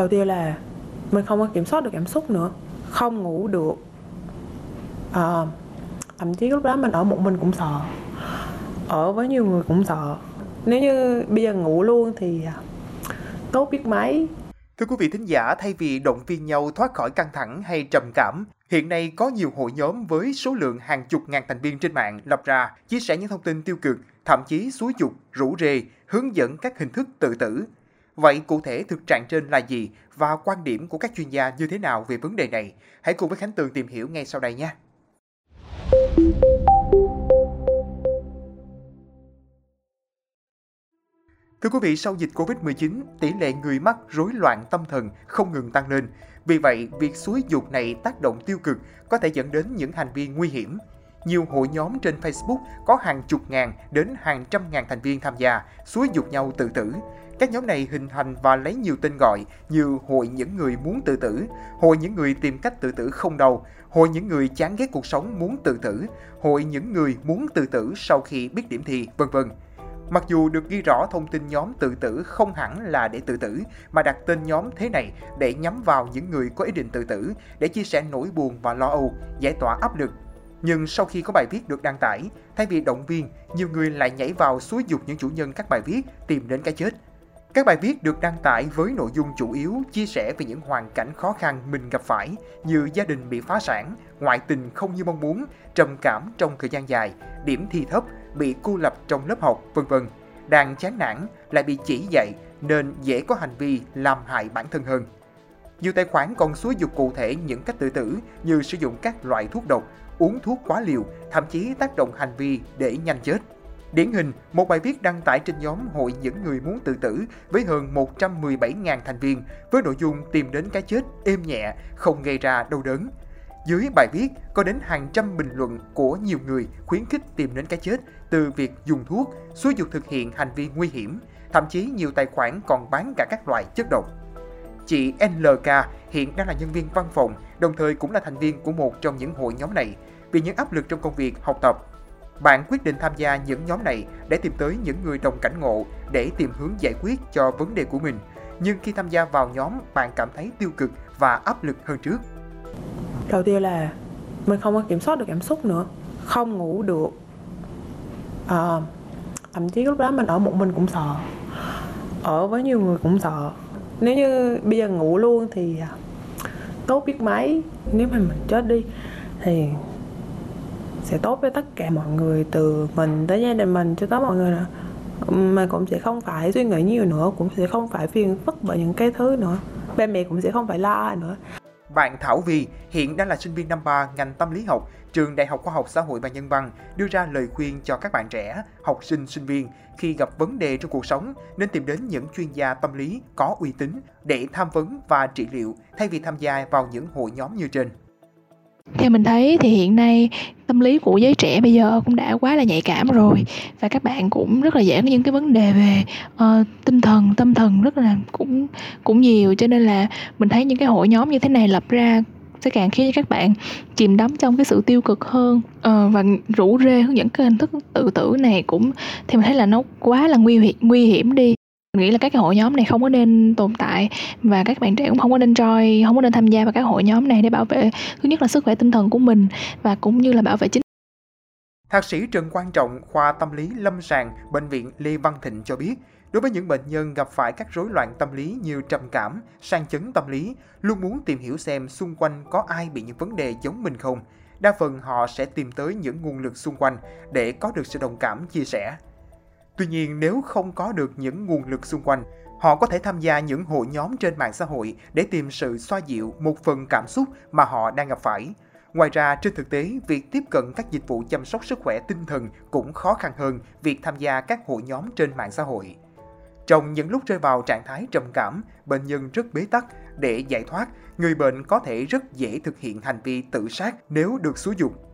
đầu tiên là mình không có kiểm soát được cảm xúc nữa. Không ngủ được. À, thậm chí lúc đó mình ở một mình cũng sợ. Ở với nhiều người cũng sợ. Nếu như bây giờ ngủ luôn thì à, tốt biết mấy. Thưa quý vị thính giả, thay vì động viên nhau thoát khỏi căng thẳng hay trầm cảm, hiện nay có nhiều hội nhóm với số lượng hàng chục ngàn thành viên trên mạng lập ra chia sẻ những thông tin tiêu cực, thậm chí xúi dục, rủ rê, hướng dẫn các hình thức tự tử. Vậy cụ thể thực trạng trên là gì và quan điểm của các chuyên gia như thế nào về vấn đề này? Hãy cùng với Khánh Tường tìm hiểu ngay sau đây nhé. Thưa quý vị, sau dịch Covid-19, tỷ lệ người mắc rối loạn tâm thần không ngừng tăng lên. Vì vậy, việc suối dục này tác động tiêu cực có thể dẫn đến những hành vi nguy hiểm. Nhiều hội nhóm trên Facebook có hàng chục ngàn đến hàng trăm ngàn thành viên tham gia, xúi dục nhau tự tử. Các nhóm này hình thành và lấy nhiều tên gọi như Hội những người muốn tự tử, Hội những người tìm cách tự tử không đầu, Hội những người chán ghét cuộc sống muốn tự tử, Hội những người muốn tự tử sau khi biết điểm thi, vân vân. Mặc dù được ghi rõ thông tin nhóm tự tử không hẳn là để tự tử, mà đặt tên nhóm thế này để nhắm vào những người có ý định tự tử, để chia sẻ nỗi buồn và lo âu, giải tỏa áp lực. Nhưng sau khi có bài viết được đăng tải, thay vì động viên, nhiều người lại nhảy vào xúi dục những chủ nhân các bài viết tìm đến cái chết. Các bài viết được đăng tải với nội dung chủ yếu chia sẻ về những hoàn cảnh khó khăn mình gặp phải như gia đình bị phá sản, ngoại tình không như mong muốn, trầm cảm trong thời gian dài, điểm thi thấp, bị cô lập trong lớp học, vân vân. Đang chán nản lại bị chỉ dạy nên dễ có hành vi làm hại bản thân hơn. Nhiều tài khoản còn xúi dục cụ thể những cách tự tử như sử dụng các loại thuốc độc, uống thuốc quá liều, thậm chí tác động hành vi để nhanh chết. Điển hình, một bài viết đăng tải trên nhóm Hội những người muốn tự tử với hơn 117.000 thành viên với nội dung tìm đến cái chết êm nhẹ, không gây ra đau đớn. Dưới bài viết có đến hàng trăm bình luận của nhiều người khuyến khích tìm đến cái chết từ việc dùng thuốc, xúi dục thực hiện hành vi nguy hiểm, thậm chí nhiều tài khoản còn bán cả các loại chất độc. Chị NLK hiện đang là nhân viên văn phòng, đồng thời cũng là thành viên của một trong những hội nhóm này. Vì những áp lực trong công việc, học tập, bạn quyết định tham gia những nhóm này để tìm tới những người đồng cảnh ngộ để tìm hướng giải quyết cho vấn đề của mình. Nhưng khi tham gia vào nhóm, bạn cảm thấy tiêu cực và áp lực hơn trước. đầu tiên là mình không có kiểm soát được cảm xúc nữa không ngủ được à, thậm chí lúc đó mình ở một mình cũng sợ ở với nhiều người cũng sợ nếu như bây giờ ngủ luôn thì à, tốt biết mấy. Nếu mà mình chết đi thì sẽ tốt với tất cả mọi người, từ mình tới gia đình mình cho tới mọi người nữa mà cũng sẽ không phải suy nghĩ nhiều nữa, cũng sẽ không phải phiền phức bởi những cái thứ nữa. Ba mẹ cũng sẽ không phải lo nữa. Bạn Thảo Vi hiện đang là sinh viên năm 3 ngành tâm lý học, trường Đại học Khoa học Xã hội và Nhân văn, đưa ra lời khuyên cho các bạn trẻ, học sinh, sinh viên khi gặp vấn đề trong cuộc sống nên tìm đến những chuyên gia tâm lý có uy tín để tham vấn và trị liệu thay vì tham gia vào những hội nhóm như trên. Theo mình thấy thì hiện nay tâm lý của giới trẻ bây giờ cũng đã quá là nhạy cảm rồi. Và các bạn cũng rất là dễ có những cái vấn đề về uh, tinh thần, tâm thần rất là cũng cũng nhiều. Cho nên là mình thấy những cái hội nhóm như thế này lập ra sẽ càng khiến cho các bạn chìm đắm trong cái sự tiêu cực hơn Ờ, và rủ rê hướng dẫn cái hình thức tự tử này cũng thì mình thấy là nó quá là nguy hiểm nguy hiểm đi mình nghĩ là các cái hội nhóm này không có nên tồn tại và các bạn trẻ cũng không có nên join không có nên tham gia vào các hội nhóm này để bảo vệ thứ nhất là sức khỏe tinh thần của mình và cũng như là bảo vệ chính Thạc sĩ Trần Quang Trọng, khoa tâm lý lâm sàng, Bệnh viện Lê Văn Thịnh cho biết, đối với những bệnh nhân gặp phải các rối loạn tâm lý như trầm cảm, sang chấn tâm lý, luôn muốn tìm hiểu xem xung quanh có ai bị những vấn đề giống mình không. Đa phần họ sẽ tìm tới những nguồn lực xung quanh để có được sự đồng cảm, chia sẻ. Tuy nhiên, nếu không có được những nguồn lực xung quanh, họ có thể tham gia những hội nhóm trên mạng xã hội để tìm sự xoa dịu một phần cảm xúc mà họ đang gặp phải. Ngoài ra, trên thực tế, việc tiếp cận các dịch vụ chăm sóc sức khỏe tinh thần cũng khó khăn hơn việc tham gia các hội nhóm trên mạng xã hội. Trong những lúc rơi vào trạng thái trầm cảm, bệnh nhân rất bế tắc, để giải thoát, người bệnh có thể rất dễ thực hiện hành vi tự sát nếu được xúi dục.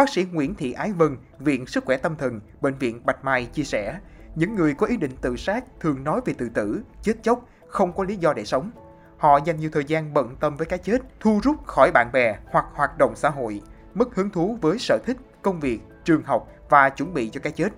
Bác sĩ Nguyễn Thị Ái Vân, Viện Sức khỏe Tâm thần, Bệnh viện Bạch Mai chia sẻ, những người có ý định tự sát thường nói về tự tử, chết chóc, không có lý do để sống. Họ dành nhiều thời gian bận tâm với cái chết, thu rút khỏi bạn bè hoặc hoạt động xã hội, mất hứng thú với sở thích, công việc, trường học và chuẩn bị cho cái chết.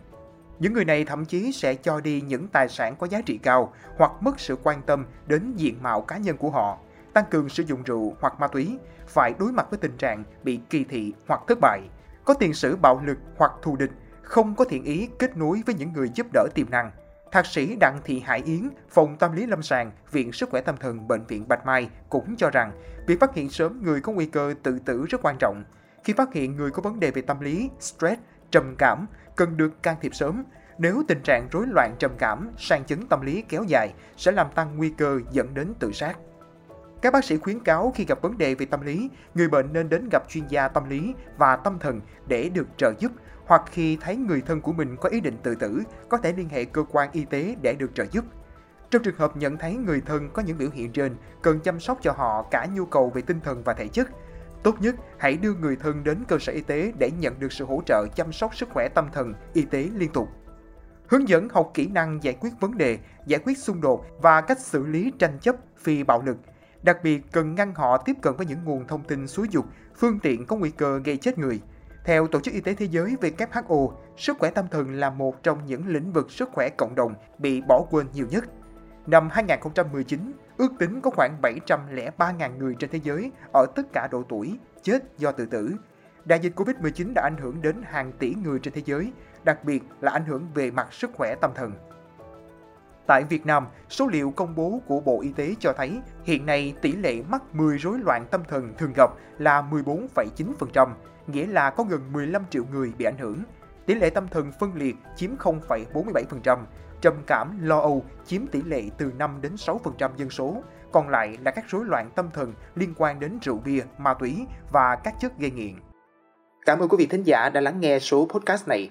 Những người này thậm chí sẽ cho đi những tài sản có giá trị cao hoặc mất sự quan tâm đến diện mạo cá nhân của họ, tăng cường sử dụng rượu hoặc ma túy, phải đối mặt với tình trạng bị kỳ thị hoặc thất bại, có tiền sử bạo lực hoặc thù địch, không có thiện ý kết nối với những người giúp đỡ tiềm năng. Thạc sĩ Đặng Thị Hải Yến, Phòng Tâm lý Lâm sàng, Viện Sức khỏe Tâm thần Bệnh viện Bạch Mai cũng cho rằng việc phát hiện sớm người có nguy cơ tự tử rất quan trọng. Khi phát hiện người có vấn đề về tâm lý, stress, trầm cảm, cần được can thiệp sớm. Nếu tình trạng rối loạn trầm cảm, sang chấn tâm lý kéo dài sẽ làm tăng nguy cơ dẫn đến tự sát. Các bác sĩ khuyến cáo khi gặp vấn đề về tâm lý, người bệnh nên đến gặp chuyên gia tâm lý và tâm thần để được trợ giúp hoặc khi thấy người thân của mình có ý định tự tử, có thể liên hệ cơ quan y tế để được trợ giúp. Trong trường hợp nhận thấy người thân có những biểu hiện trên, cần chăm sóc cho họ cả nhu cầu về tinh thần và thể chất. Tốt nhất, hãy đưa người thân đến cơ sở y tế để nhận được sự hỗ trợ chăm sóc sức khỏe tâm thần, y tế liên tục. Hướng dẫn học kỹ năng giải quyết vấn đề, giải quyết xung đột và cách xử lý tranh chấp phi bạo lực. Đặc biệt cần ngăn họ tiếp cận với những nguồn thông tin xúi dục, phương tiện có nguy cơ gây chết người – theo Tổ chức Y tế Thế giới WHO, sức khỏe tâm thần là một trong những lĩnh vực sức khỏe cộng đồng bị bỏ quên nhiều nhất. Năm 2019, ước tính có khoảng 703.000 người trên thế giới ở tất cả độ tuổi chết do tự tử. Đại dịch Covid-19 đã ảnh hưởng đến hàng tỷ người trên thế giới, đặc biệt là ảnh hưởng về mặt sức khỏe tâm thần. Tại Việt Nam, số liệu công bố của Bộ Y tế cho thấy hiện nay tỷ lệ mắc 10 rối loạn tâm thần thường gặp là 14,9%, nghĩa là có gần 15 triệu người bị ảnh hưởng. Tỷ lệ tâm thần phân liệt chiếm 0,47%, trầm cảm, lo âu chiếm tỷ lệ từ 5 đến 6% dân số, còn lại là các rối loạn tâm thần liên quan đến rượu bia, ma túy và các chất gây nghiện. Cảm ơn quý vị thính giả đã lắng nghe số podcast này.